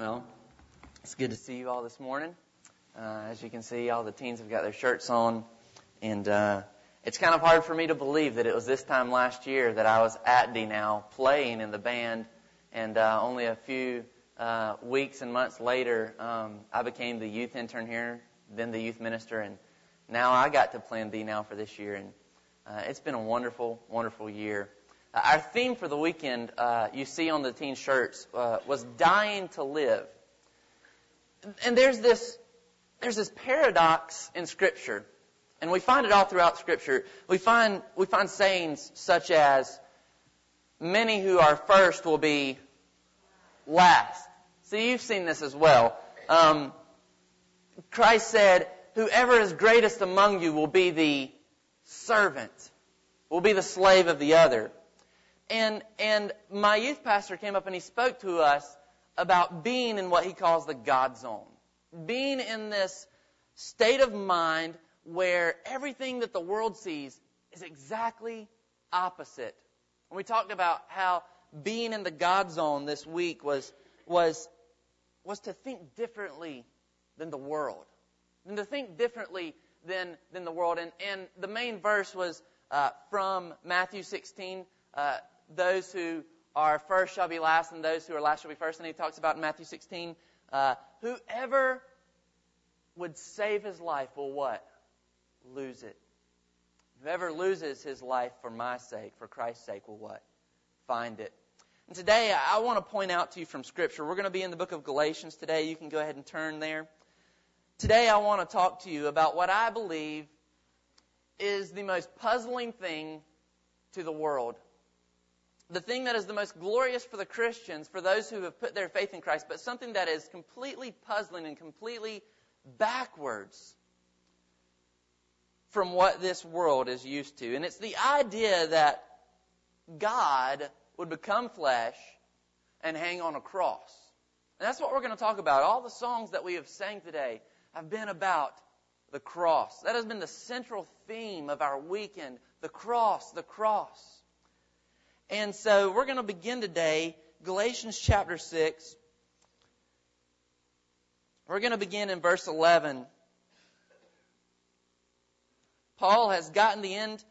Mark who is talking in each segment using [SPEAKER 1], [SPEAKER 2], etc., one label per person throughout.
[SPEAKER 1] Well, it's good to see you all this morning. Uh, as you can see, all the teens have got their shirts on, and uh, it's kind of hard for me to believe that it was this time last year that I was at D now playing in the band, and uh, only a few uh, weeks and months later, um, I became the youth intern here, then the youth minister, and now I got to play in D now for this year, and uh, it's been a wonderful, wonderful year. Uh, our theme for the weekend, uh, you see on the teen shirts, uh, was dying to live. And there's this, there's this paradox in Scripture, and we find it all throughout Scripture. We find, we find sayings such as, many who are first will be last. See, you've seen this as well. Um, Christ said, whoever is greatest among you will be the servant, will be the slave of the other. And, and my youth pastor came up and he spoke to us about being in what he calls the God zone. Being in this state of mind where everything that the world sees is exactly opposite. And we talked about how being in the God zone this week was, was, was to think differently than the world. And to think differently than, than the world. And, and the main verse was uh, from Matthew 16. Uh, those who are first shall be last, and those who are last shall be first. And he talks about in Matthew 16, uh, whoever would save his life will what? Lose it. Whoever loses his life for my sake, for Christ's sake, will what? Find it. And today, I want to point out to you from Scripture. We're going to be in the book of Galatians today. You can go ahead and turn there. Today, I want to talk to you about what I believe is the most puzzling thing to the world the thing that is the most glorious for the Christians, for those who have put their faith in Christ, but something that is completely puzzling and completely backwards from what this world is used to. And it's the idea that God would become flesh and hang on a cross. And that's what we're going to talk about. All the songs that we have sang today have been about the cross. That has been the central theme of our weekend. The cross, the cross. And so we're going to begin today, Galatians chapter 6. We're going to begin in verse 11. Paul has gotten the end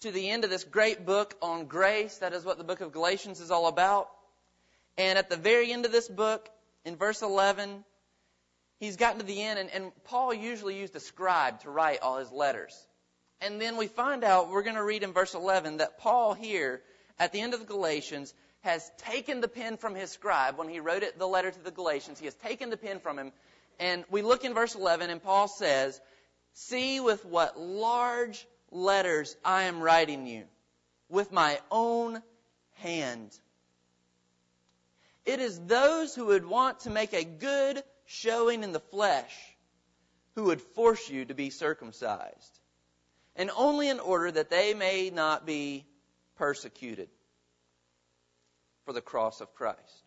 [SPEAKER 1] to the end of this great book on grace. That is what the book of Galatians is all about. And at the very end of this book, in verse 11, he's gotten to the end, and, and Paul usually used a scribe to write all his letters. And then we find out, we're going to read in verse 11, that Paul here at the end of the Galatians has taken the pen from his scribe when he wrote it, the letter to the Galatians. He has taken the pen from him. And we look in verse 11 and Paul says, See with what large letters I am writing you with my own hand. It is those who would want to make a good showing in the flesh who would force you to be circumcised. And only in order that they may not be persecuted for the cross of Christ.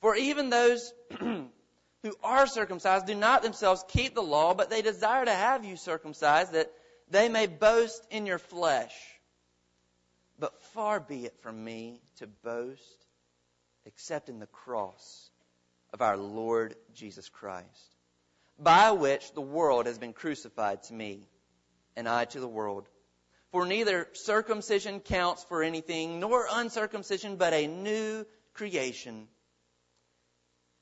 [SPEAKER 1] For even those who are circumcised do not themselves keep the law, but they desire to have you circumcised that they may boast in your flesh. But far be it from me to boast except in the cross of our Lord Jesus Christ, by which the world has been crucified to me, and I to the world. For neither circumcision counts for anything, nor uncircumcision, but a new creation.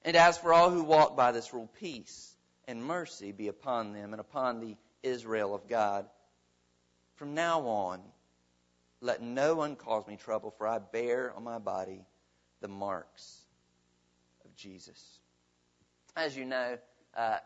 [SPEAKER 1] And as for all who walk by this rule, peace and mercy be upon them and upon the Israel of God. From now on, let no one cause me trouble, for I bear on my body the marks of Jesus. As you know, uh,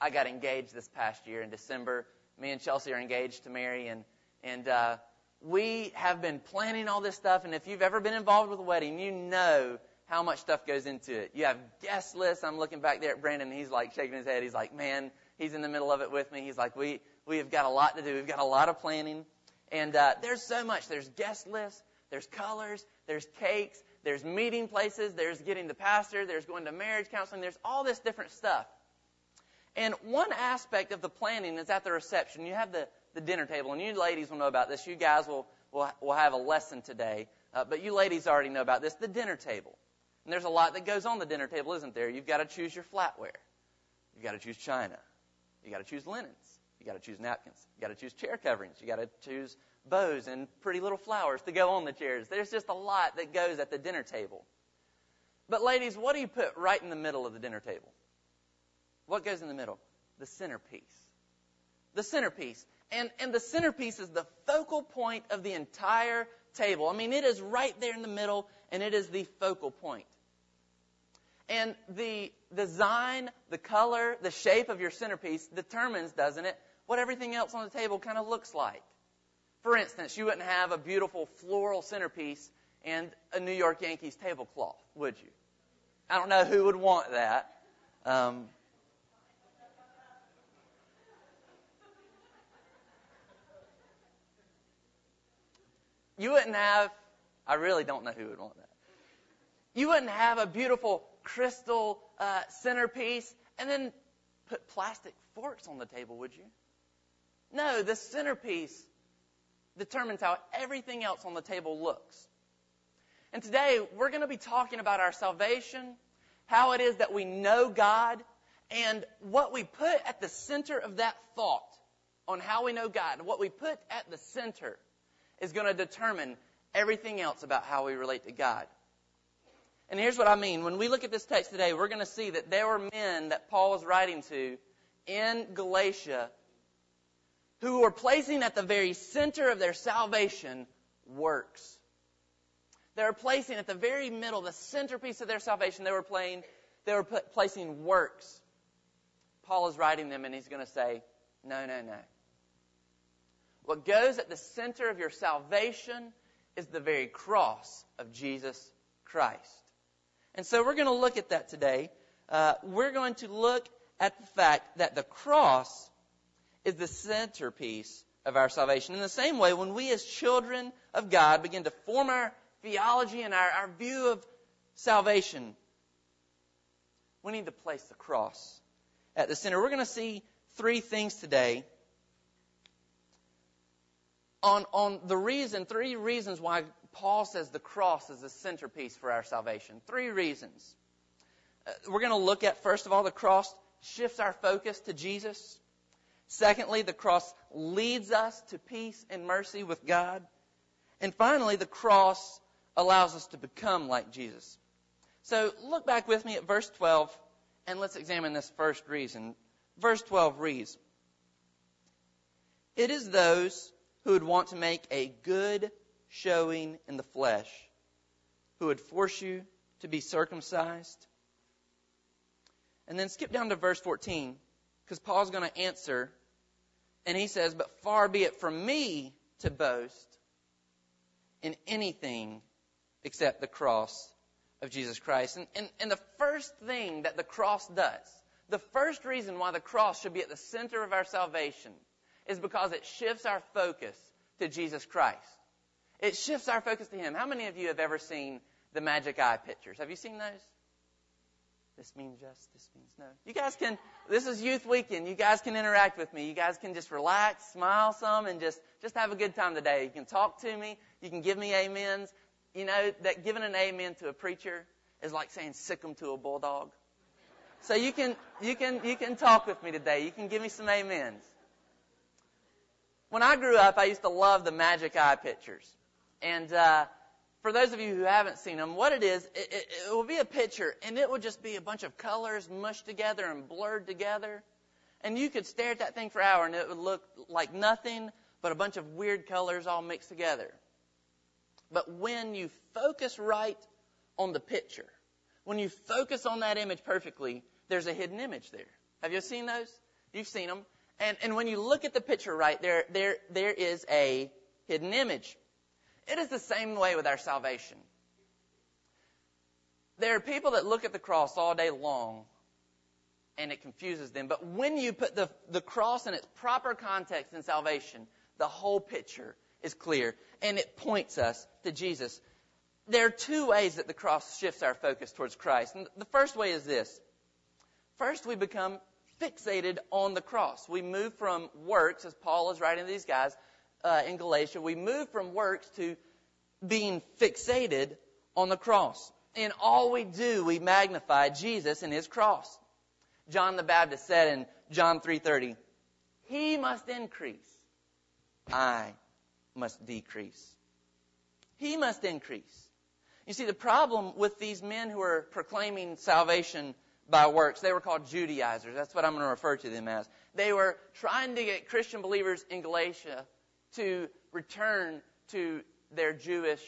[SPEAKER 1] I got engaged this past year in December. Me and Chelsea are engaged to marry, and and uh, we have been planning all this stuff. And if you've ever been involved with a wedding, you know how much stuff goes into it. You have guest lists. I'm looking back there at Brandon, and he's like shaking his head. He's like, man, he's in the middle of it with me. He's like, we we have got a lot to do. We've got a lot of planning, and uh, there's so much. There's guest lists. There's colors. There's cakes. There's meeting places. There's getting the pastor. There's going to marriage counseling. There's all this different stuff. And one aspect of the planning is at the reception. You have the the dinner table. And you ladies will know about this. You guys will, will, will have a lesson today. Uh, but you ladies already know about this. The dinner table. And there's a lot that goes on the dinner table, isn't there? You've got to choose your flatware. You've got to choose china. You've got to choose linens. You've got to choose napkins. You've got to choose chair coverings. You've got to choose bows and pretty little flowers to go on the chairs. There's just a lot that goes at the dinner table. But ladies, what do you put right in the middle of the dinner table? What goes in the middle? The centerpiece. The centerpiece. And, and the centerpiece is the focal point of the entire table. I mean, it is right there in the middle, and it is the focal point. And the design, the color, the shape of your centerpiece determines, doesn't it, what everything else on the table kind of looks like. For instance, you wouldn't have a beautiful floral centerpiece and a New York Yankees tablecloth, would you? I don't know who would want that. Um, you wouldn't have, I really don't know who would want that. You wouldn't have a beautiful crystal uh, centerpiece and then put plastic forks on the table, would you? No, the centerpiece determines how everything else on the table looks. And today we're going to be talking about our salvation, how it is that we know God, and what we put at the center of that thought on how we know God, and what we put at the center is going to determine everything else about how we relate to God. And here's what I mean. When we look at this text today, we're going to see that there were men that Paul was writing to in Galatia who were placing at the very center of their salvation works. They were placing at the very middle, the centerpiece of their salvation, they were playing, they were placing works. Paul is writing them and he's going to say, no, no, no. What goes at the center of your salvation is the very cross of Jesus Christ. And so we're going to look at that today. Uh, we're going to look at the fact that the cross is the centerpiece of our salvation. In the same way, when we as children of God begin to form our theology and our, our view of salvation, we need to place the cross at the center. We're going to see three things today on, on the reason, three reasons why Paul says the cross is the centerpiece for our salvation. Three reasons. Uh, we're going to look at, first of all, the cross shifts our focus to Jesus. Secondly, the cross leads us to peace and mercy with God. And finally, the cross allows us to become like Jesus. So look back with me at verse 12 and let's examine this first reason. Verse 12 reads, It is those who would want to make a good showing in the flesh, who would force you to be circumcised. And then skip down to verse 14, because Paul's going to answer, and he says, But far be it from me to boast in anything except the cross of Jesus Christ. And, and, and the first thing that the cross does, the first reason why the cross should be at the center of our salvation, is because it shifts our focus to Jesus Christ. It shifts our focus to Him. How many of you have ever seen the magic eye pictures? Have you seen those? This means yes, this means no. You guys can, this is youth weekend. You guys can interact with me. You guys can just relax, smile some, and just, just have a good time today. You can talk to me. You can give me amens. You know, that giving an amen to a preacher is like saying sick 'em to a bulldog. So you can, you can, you can talk with me today. You can give me some amens. When I grew up, I used to love the magic eye pictures. And uh, for those of you who haven't seen them, what it is, it, it, it will be a picture, and it will just be a bunch of colors mushed together and blurred together. And you could stare at that thing for an hour, and it would look like nothing but a bunch of weird colors all mixed together. But when you focus right on the picture, when you focus on that image perfectly, there's a hidden image there. Have you seen those? You've seen them. And, and when you look at the picture right, there, there, there is a hidden image. It is the same way with our salvation. There are people that look at the cross all day long and it confuses them. But when you put the, the cross in its proper context in salvation, the whole picture is clear and it points us to Jesus. There are two ways that the cross shifts our focus towards Christ. And the first way is this. First, we become fixated on the cross. We move from works, as Paul is writing to these guys, uh, in Galatia, we move from works to being fixated on the cross. In all we do, we magnify Jesus and his cross. John the Baptist said in John 3:30, "He must increase, I must decrease." He must increase. You see, the problem with these men who are proclaiming salvation by works, they were called Judaizers. That's what I'm going to refer to them as. They were trying to get Christian believers in Galatia to return to their Jewish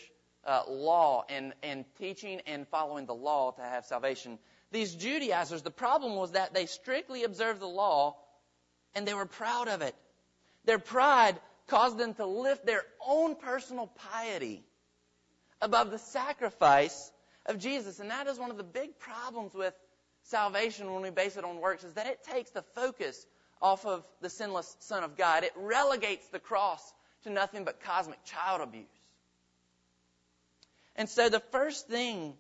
[SPEAKER 1] uh, law and, and teaching and following the law to have salvation. These Judaizers, the problem was that they strictly observed the law and they were proud of it. Their pride caused them to lift their own personal piety above the sacrifice of Jesus. And that is one of the big problems with salvation when we base it on works is that it takes the focus off of the sinless Son of God. It relegates the cross to nothing but cosmic child abuse. And so the first thing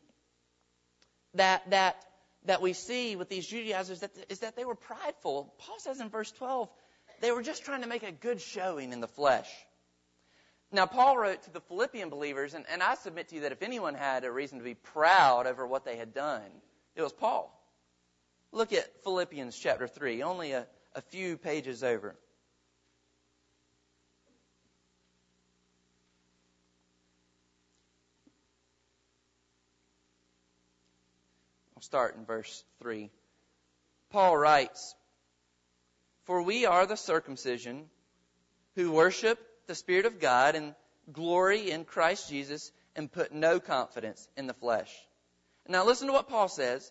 [SPEAKER 1] that that that we see with these Judaizers that, is that they were prideful. Paul says in verse 12, they were just trying to make a good showing in the flesh. Now, Paul wrote to the Philippian believers, and, and I submit to you that if anyone had a reason to be proud over what they had done, it was Paul. Look at Philippians chapter 3, only a, a few pages over. I'll start in verse 3. Paul writes, For we are the circumcision who worship the Spirit of God and glory in Christ Jesus and put no confidence in the flesh. Now listen to what Paul says.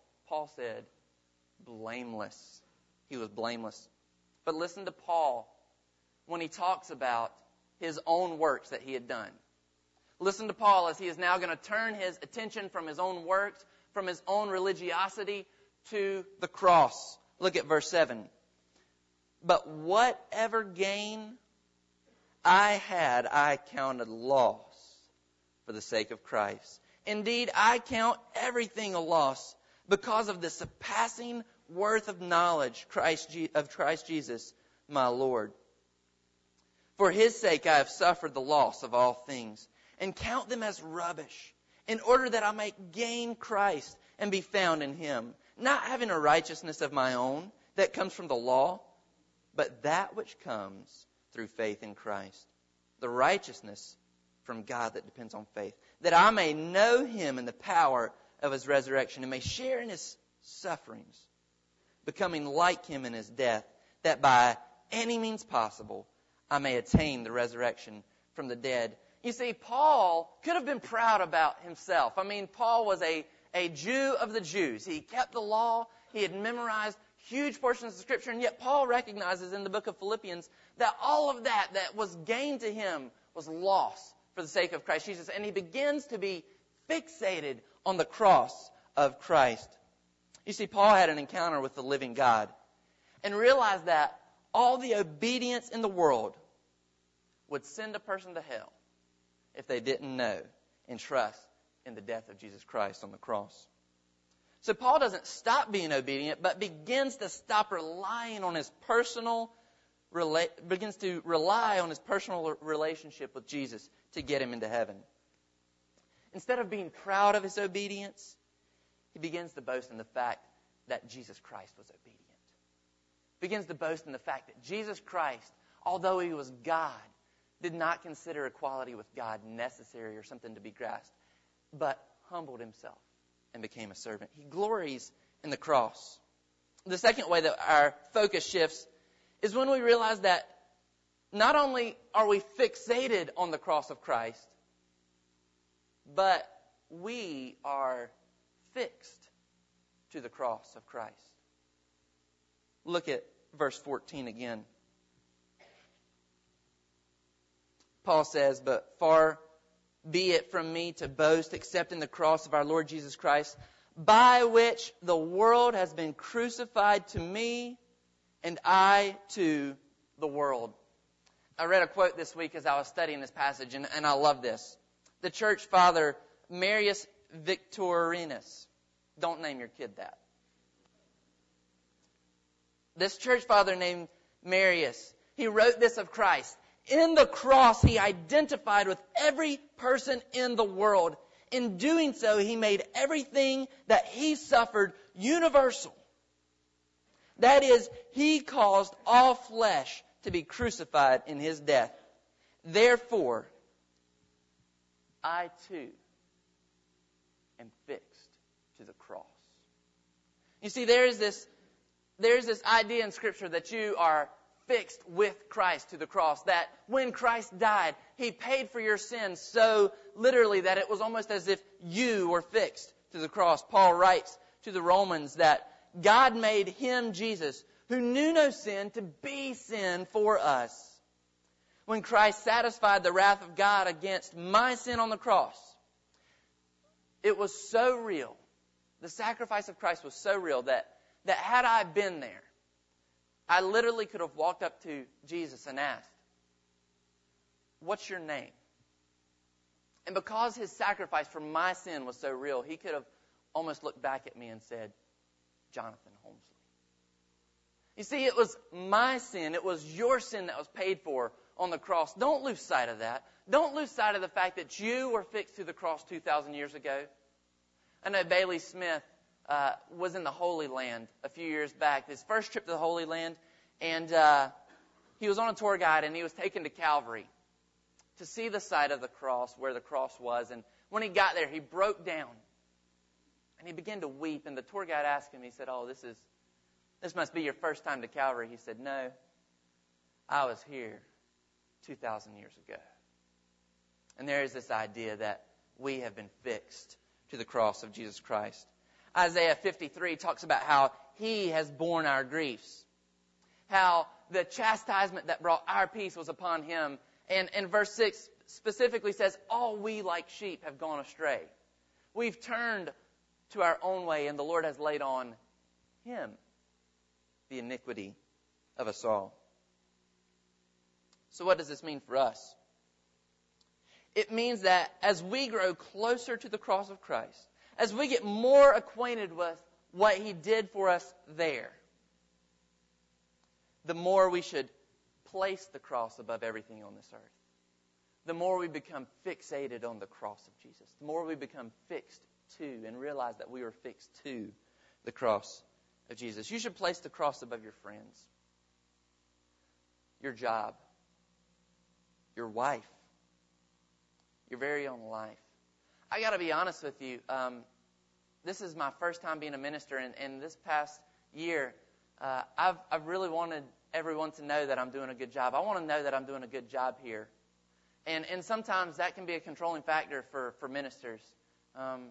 [SPEAKER 1] Paul said, blameless. He was blameless. But listen to Paul when he talks about his own works that he had done. Listen to Paul as he is now going to turn his attention from his own works, from his own religiosity to the cross. Look at verse 7. But whatever gain I had, I counted loss for the sake of Christ. Indeed, I count everything a loss because of the surpassing worth of knowledge Christ, of Christ Jesus, my Lord. For his sake I have suffered the loss of all things and count them as rubbish in order that I may gain Christ and be found in him, not having a righteousness of my own that comes from the law, but that which comes through faith in Christ. The righteousness from God that depends on faith. That I may know him in the power of his resurrection and may share in his sufferings, becoming like him in his death, that by any means possible I may attain the resurrection from the dead. You see, Paul could have been proud about himself. I mean, Paul was a, a Jew of the Jews. He kept the law. He had memorized huge portions of Scripture, and yet Paul recognizes in the book of Philippians that all of that that was gained to him was lost for the sake of Christ Jesus. And he begins to be fixated on the cross of Christ. You see, Paul had an encounter with the living God and realized that all the obedience in the world would send a person to hell if they didn't know and trust in the death of Jesus Christ on the cross. So Paul doesn't stop being obedient, but begins to stop relying on his personal begins to rely on his personal relationship with Jesus to get him into heaven. Instead of being proud of his obedience, he begins to boast in the fact that Jesus Christ was obedient. Begins to boast in the fact that Jesus Christ, although he was God, did not consider equality with God necessary or something to be grasped, but humbled himself and became a servant. He glories in the cross. The second way that our focus shifts is when we realize that not only are we fixated on the cross of Christ, but we are fixed to the cross of Christ. Look at verse 14 again. Paul says, But far be it from me to boast except in the cross of our Lord Jesus Christ, by which the world has been crucified to me and I to the world. I read a quote this week as I was studying this passage, and, and I love this. The church father, Marius Victorinus, don't name your kid that. This church father named Marius, he wrote this of Christ. In the cross, he identified with every person in the world. In doing so, he made everything that he suffered universal. That is, he caused all flesh to be crucified in his death. Therefore, I too am fixed to the cross. You see, there is this, there is this idea in Scripture that you are fixed with Christ to the cross. That when Christ died, He paid for your sins so literally that it was almost as if you were fixed to the cross. Paul writes to the Romans that God made Him, Jesus, who knew no sin, to be sin for us. When Christ satisfied the wrath of God against my sin on the cross, it was so real. The sacrifice of Christ was so real that, that had I been there, I literally could have walked up to Jesus and asked, What's your name? And because his sacrifice for my sin was so real, he could have almost looked back at me and said, Jonathan Holmesley. You see, it was my sin, it was your sin that was paid for on the cross. Don't lose sight of that. Don't lose sight of the fact that you were fixed to the cross 2,000 years ago. I know Bailey Smith uh, was in the Holy Land a few years back, his first trip to the Holy Land, and uh, he was on a tour guide and he was taken to Calvary to see the site of the cross, where the cross was. And when he got there, he broke down and he began to weep. And the tour guide asked him, he said, Oh, this is, this must be your first time to Calvary. He said, No, I was here 2,000 years ago. And there is this idea that we have been fixed to the cross of Jesus Christ. Isaiah 53 talks about how he has borne our griefs, how the chastisement that brought our peace was upon him. And, and verse 6 specifically says, All we like sheep have gone astray. We've turned to our own way, and the Lord has laid on him the iniquity of us all. So, what does this mean for us? It means that as we grow closer to the cross of Christ, as we get more acquainted with what He did for us there, the more we should place the cross above everything on this earth. The more we become fixated on the cross of Jesus, the more we become fixed to and realize that we are fixed to the cross of Jesus. You should place the cross above your friends, your job, your wife, your very own life. I got to be honest with you. Um, this is my first time being a minister, and, and this past year, uh, I've, I've really wanted everyone to know that I'm doing a good job. I want to know that I'm doing a good job here. And, and sometimes that can be a controlling factor for, for ministers. Um,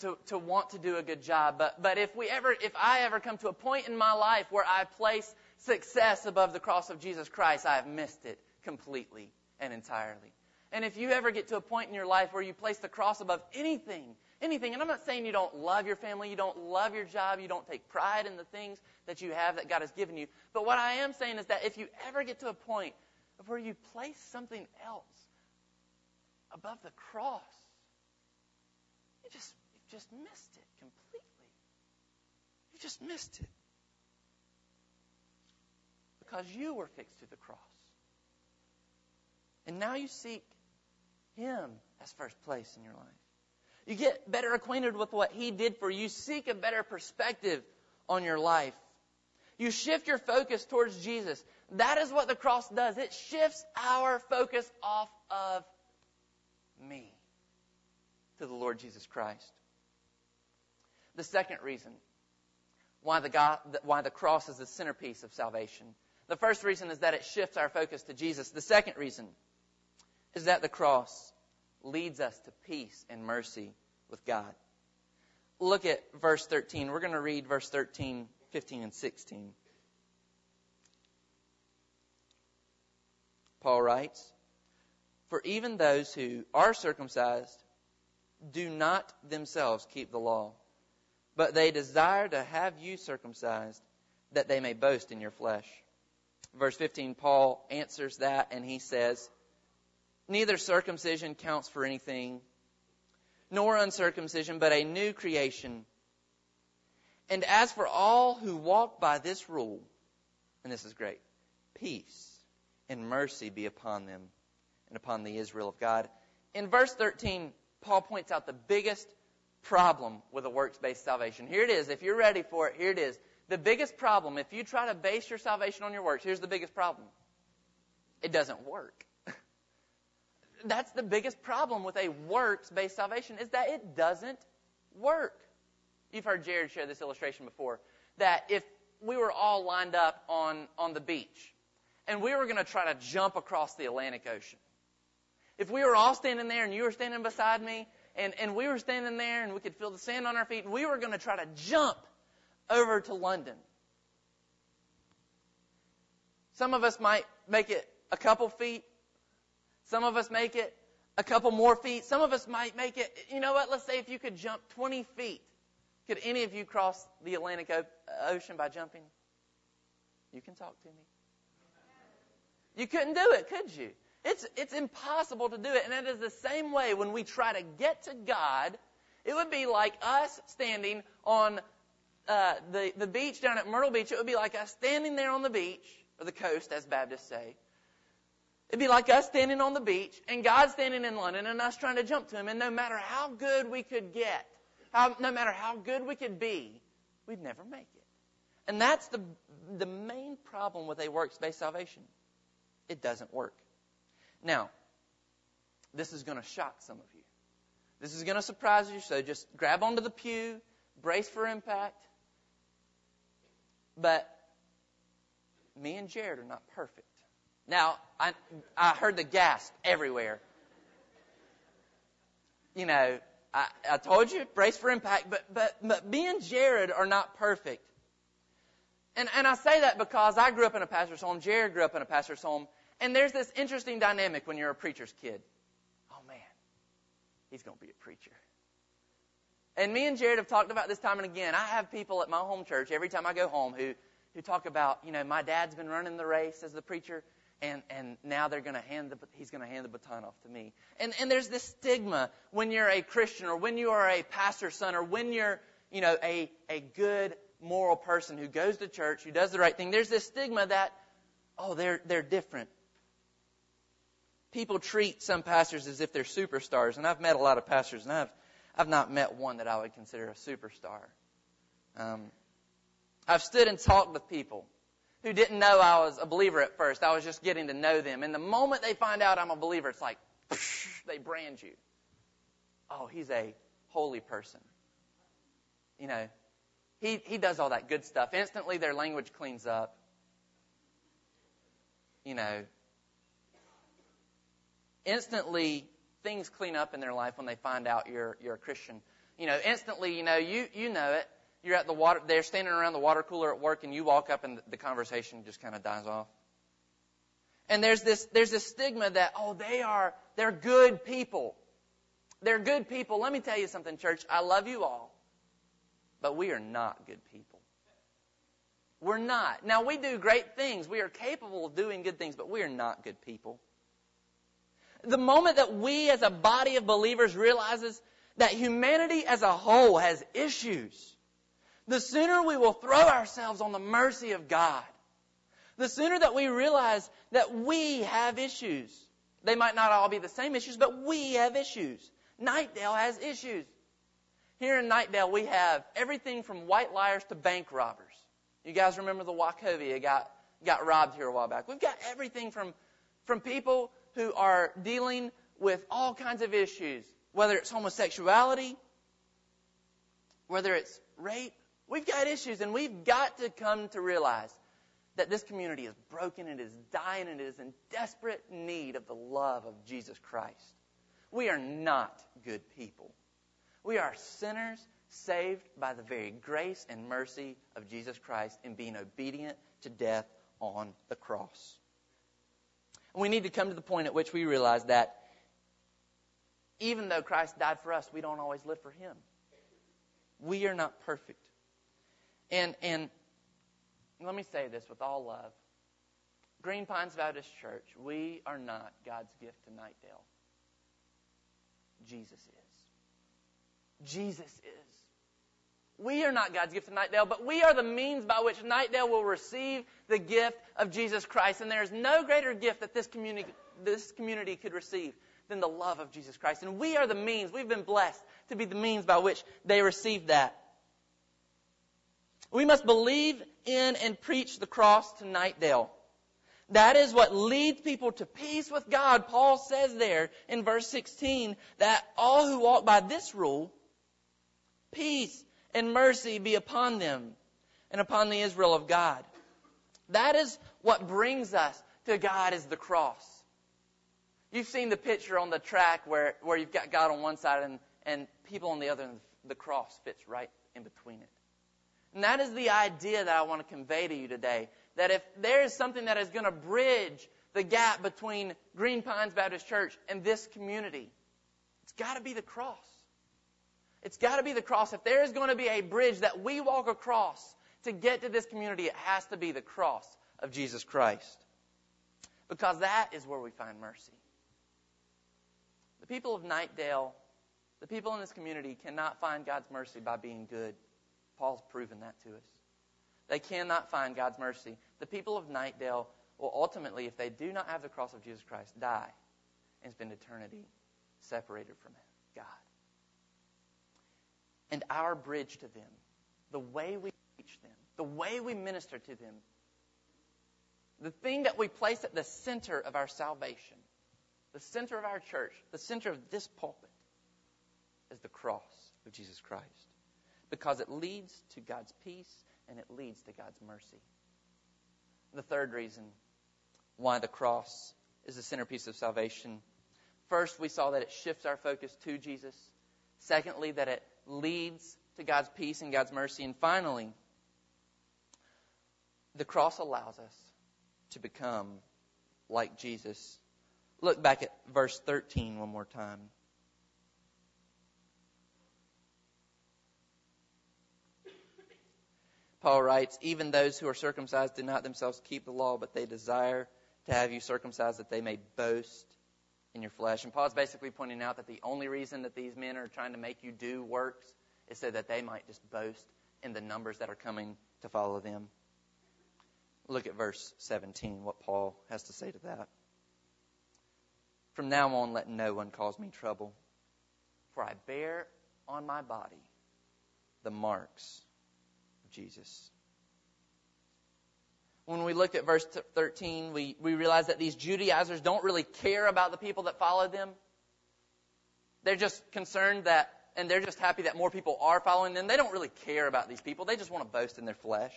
[SPEAKER 1] to, to want to do a good job. But, but if we ever, if I ever come to a point in my life where I place success above the cross of Jesus Christ, I have missed it completely and entirely. And if you ever get to a point in your life where you place the cross above anything, anything, and I'm not saying you don't love your family, you don't love your job, you don't take pride in the things that you have that God has given you. But what I am saying is that if you ever get to a point of where you place something else above the cross, you just you've just missed it completely. You've just missed it. Because you were fixed to the cross. And now you seek Him as first place in your life. You get better acquainted with what He did for you. You seek a better perspective on your life. You shift your focus towards Jesus. That is what the cross does. It shifts our focus off of me to the Lord Jesus Christ. The second reason why the, God, why the cross is the centerpiece of salvation. The first reason is that it shifts our focus to Jesus. The second reason is that the cross leads us to peace and mercy with God. Look at verse 13. We're going to read verse 13, 15, and 16. Paul writes, For even those who are circumcised do not themselves keep the law, but they desire to have you circumcised, that they may boast in your flesh. Verse 15, Paul answers that and he says, Neither circumcision counts for anything, nor uncircumcision, but a new creation. And as for all who walk by this rule, and this is great, peace and mercy be upon them and upon the Israel of God. In verse 13, Paul points out the biggest problem with a works based salvation. Here it is. If you're ready for it, here it is. The biggest problem, if you try to base your salvation on your works, here's the biggest problem it doesn't work. That's the biggest problem with a works based salvation is that it doesn't work. You've heard Jared share this illustration before that if we were all lined up on, on the beach and we were going to try to jump across the Atlantic Ocean, if we were all standing there and you were standing beside me and, and we were standing there and we could feel the sand on our feet we were going to try to jump over to London. Some of us might make it a couple feet. Some of us make it a couple more feet. Some of us might make it, you know what? Let's say if you could jump 20 feet. Could any of you cross the Atlantic Ocean by jumping? You can talk to me. You couldn't do it, could you? It's, it's impossible to do it. And it is the same way when we try to get to God. It would be like us standing on uh, the, the beach down at Myrtle Beach. It would be like us standing there on the beach, or the coast, as Baptists say. It'd be like us standing on the beach and God standing in London and us trying to jump to Him. And no matter how good we could get, how, no matter how good we could be, we'd never make it. And that's the, the main problem with a works based salvation. It doesn't work. Now, this is going to shock some of you. This is going to surprise you, so just grab onto the pew, brace for impact. But me and Jared are not perfect. Now, I, I heard the gasp everywhere. You know, I, I told you, brace for impact, but, but, but me and Jared are not perfect. And, and I say that because I grew up in a pastor's home, Jared grew up in a pastor's home, and there's this interesting dynamic when you're a preacher's kid. Oh man, he's going to be a preacher. And me and Jared have talked about this time and again. I have people at my home church every time I go home who, who talk about, you know, my dad's been running the race as the preacher, and, and now they're going to hand the, he's going to hand the baton off to me. And, and there's this stigma when you're a Christian or when you are a pastor's son or when you're, you know, a, a good moral person who goes to church, who does the right thing. There's this stigma that, oh, they're, they're different people treat some pastors as if they're superstars, and I've met a lot of pastors, and I've I've not met one that I would consider a superstar. Um, I've stood and talked with people who didn't know I was a believer at first. I was just getting to know them, and the moment they find out I'm a believer, it's like they brand you. Oh, he's a holy person. You know, he he does all that good stuff. Instantly, their language cleans up. You know, instantly things clean up in their life when they find out you're you're a Christian. You know, instantly, you know, you you know it. You're at the water. They're standing around the water cooler at work, and you walk up, and the conversation just kind of dies off. And there's this there's this stigma that oh they are they're good people. They're good people. Let me tell you something, church. I love you all, but we are not good people. We're not. Now we do great things. We are capable of doing good things, but we are not good people the moment that we as a body of believers realizes that humanity as a whole has issues, the sooner we will throw ourselves on the mercy of God. The sooner that we realize that we have issues. They might not all be the same issues, but we have issues. Knightdale has issues. Here in Knightdale, we have everything from white liars to bank robbers. You guys remember the Wachovia got, got robbed here a while back. We've got everything from, from people who are dealing with all kinds of issues, whether it's homosexuality, whether it's rape. We've got issues, and we've got to come to realize that this community is broken, it is dying, and it is in desperate need of the love of Jesus Christ. We are not good people. We are sinners saved by the very grace and mercy of Jesus Christ in being obedient to death on the cross. And we need to come to the point at which we realize that even though Christ died for us, we don't always live for Him. We are not perfect. And, and let me say this with all love. Green Pines Baptist Church, we are not God's gift to Knightdale. Jesus is. Jesus is. We are not God's gift to Knightdale, but we are the means by which Knightdale will receive the gift of Jesus Christ. And there is no greater gift that this community, this community could receive than the love of Jesus Christ. And we are the means. We've been blessed to be the means by which they receive that. We must believe in and preach the cross to Knightdale. That is what leads people to peace with God. Paul says there in verse 16 that all who walk by this rule, peace and mercy be upon them and upon the Israel of God. That is what brings us to God is the cross. You've seen the picture on the track where, where you've got God on one side and, and people on the other, and the cross fits right in between it. And that is the idea that I want to convey to you today. That if there is something that is going to bridge the gap between Green Pines Baptist Church and this community, it's got to be the cross. It's got to be the cross. If there is going to be a bridge that we walk across to get to this community, it has to be the cross of Jesus Christ. Because that is where we find mercy. The people of Knightdale, the people in this community cannot find God's mercy by being good. Paul's proven that to us. They cannot find God's mercy. The people of Knightdale will ultimately, if they do not have the cross of Jesus Christ, die and spend eternity separated from God. And our bridge to them, the way we teach them, the way we minister to them, the thing that we place at the center of our salvation, the center of our church, the center of this pulpit, is the cross of Jesus Christ. Because it leads to God's peace and it leads to God's mercy. The third reason why the cross is the centerpiece of salvation. First, we saw that it shifts our focus to Jesus. Secondly, that it leads to God's peace and God's mercy. And finally, the cross allows us to become like Jesus. Look back at verse 13 one more time. Paul writes, Even those who are circumcised do not themselves keep the law, but they desire to have you circumcised that they may boast in your flesh. And Paul's basically pointing out that the only reason that these men are trying to make you do works is so that they might just boast in the numbers that are coming to follow them. Look at verse 17, what Paul has to say to that. From now on, let no one cause me trouble, for I bear on my body the marks Jesus. When we look at verse 13, we, we realize that these Judaizers don't really care about the people that follow them. They're just concerned that, and they're just happy that more people are following them. They don't really care about these people. They just want to boast in their flesh.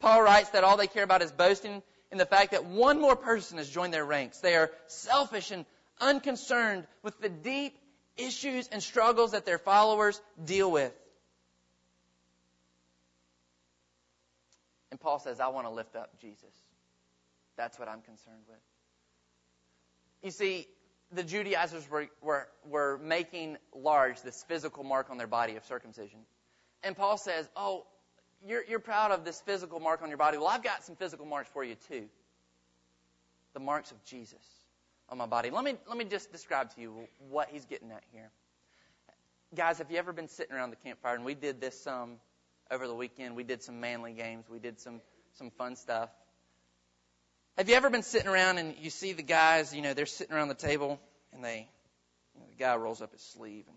[SPEAKER 1] Paul writes that all they care about is boasting in the fact that one more person has joined their ranks. They are selfish and unconcerned with the deep issues and struggles that their followers deal with. And Paul says, I want to lift up Jesus. That's what I'm concerned with. You see, the Judaizers were, were, were making large this physical mark on their body of circumcision. And Paul says, Oh, you're, you're proud of this physical mark on your body. Well, I've got some physical marks for you too. The marks of Jesus on my body. Let me, let me just describe to you what he's getting at here. Guys, have you ever been sitting around the campfire? And we did this um, over the weekend. We did some manly games. We did some, some fun stuff. Have you ever been sitting around and you see the guys, you know, they're sitting around the table and they, you know, the guy rolls up his sleeve and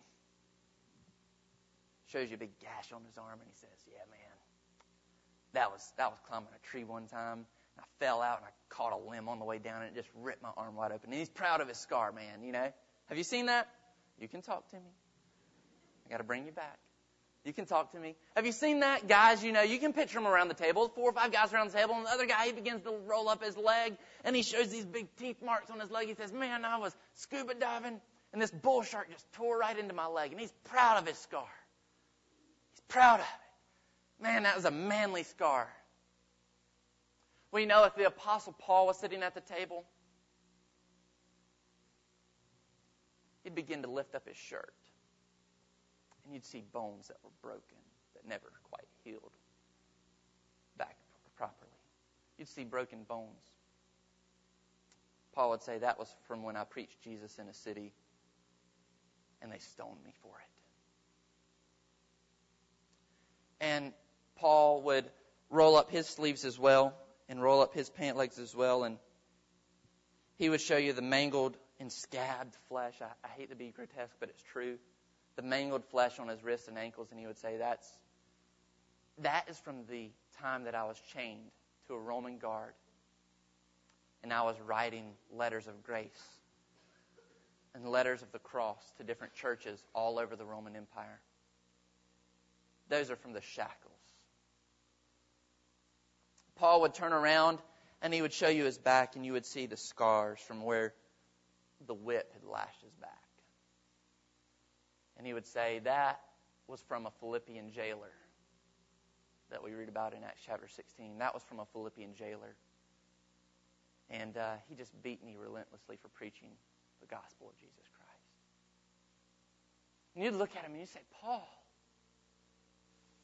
[SPEAKER 1] shows you a big gash on his arm and he says, yeah, man, that was that was climbing a tree one time. I fell out and I caught a limb on the way down and it just ripped my arm wide open. And he's proud of his scar, man. You know. Have you seen that? You can talk to me. I got to bring you back. You can talk to me. Have you seen that? Guys, you know, you can picture them around the table. Four or five guys around the table, and the other guy, he begins to roll up his leg, and he shows these big teeth marks on his leg. He says, Man, I was scuba diving, and this bull shark just tore right into my leg. And he's proud of his scar. He's proud of it. Man, that was a manly scar. We know if the Apostle Paul was sitting at the table, he'd begin to lift up his shirt. You'd see bones that were broken, that never quite healed back properly. You'd see broken bones. Paul would say that was from when I preached Jesus in a city and they stoned me for it. And Paul would roll up his sleeves as well and roll up his pant legs as well and he would show you the mangled and scabbed flesh. I, I hate to be grotesque, but it's true. The mangled flesh on his wrists and ankles, and he would say, That's that is from the time that I was chained to a Roman guard and I was writing letters of grace and letters of the cross to different churches all over the Roman Empire. Those are from the shackles. Paul would turn around and he would show you his back, and you would see the scars from where the whip had lashed his back. And he would say, That was from a Philippian jailer that we read about in Acts chapter 16. That was from a Philippian jailer. And uh, he just beat me relentlessly for preaching the gospel of Jesus Christ. And you'd look at him and you'd say, Paul,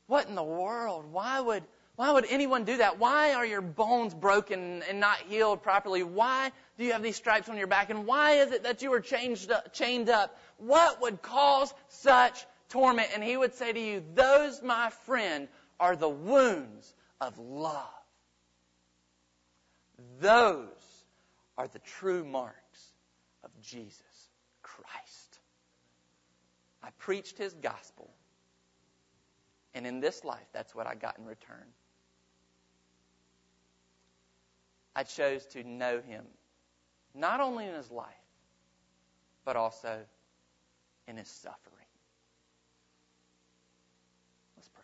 [SPEAKER 1] what in the world? Why would why would anyone do that? Why are your bones broken and not healed properly? Why do you have these stripes on your back? And why is it that you are chained up? What would cause such torment? And he would say to you, those, my friend, are the wounds of love. Those are the true marks of Jesus Christ. I preached his gospel. And in this life, that's what I got in return. I chose to know him, not only in his life, but also in his suffering. Let's pray.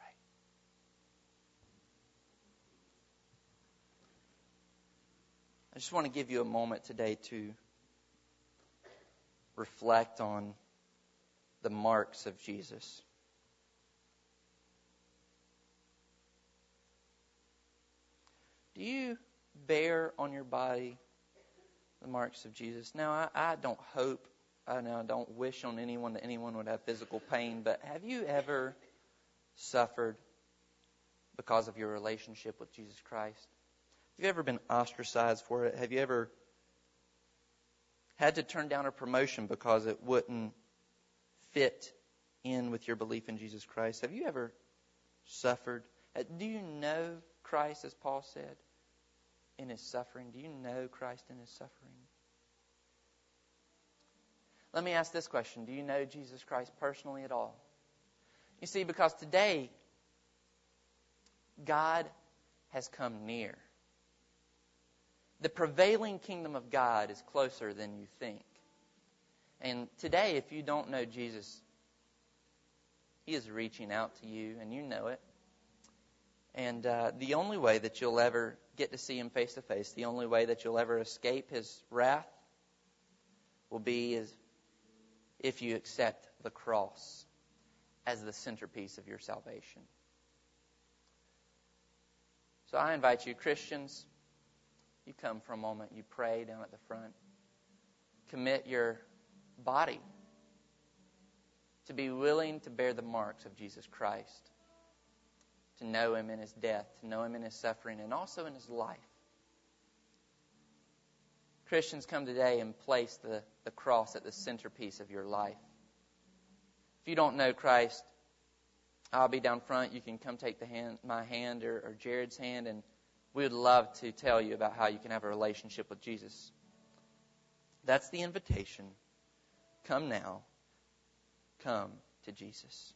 [SPEAKER 1] I just want to give you a moment today to reflect on the marks of Jesus. Do you bear on your body the marks of Jesus. Now, I, I don't hope, I know I don't wish on anyone that anyone would have physical pain, but have you ever suffered because of your relationship with Jesus Christ? Have you ever been ostracized for it? Have you ever had to turn down a promotion because it wouldn't fit in with your belief in Jesus Christ? Have you ever suffered? Uh, do you know Christ, as Paul said? In his suffering? Do you know Christ in his suffering? Let me ask this question Do you know Jesus Christ personally at all? You see, because today, God has come near. The prevailing kingdom of God is closer than you think. And today, if you don't know Jesus, He is reaching out to you, and you know it. And uh, the only way that you'll ever get to see him face to face, the only way that you'll ever escape his wrath will be is if you accept the cross as the centerpiece of your salvation. So I invite you, Christians, you come for a moment, you pray down at the front. Commit your body to be willing to bear the marks of Jesus Christ to know him in his death, to know him in his suffering, and also in his life. Christians come today and place the, the cross at the centerpiece of your life. If you don't know Christ, I'll be down front. You can come take the hand, my hand or, or Jared's hand, and we would love to tell you about how you can have a relationship with Jesus. That's the invitation. Come now. Come to Jesus.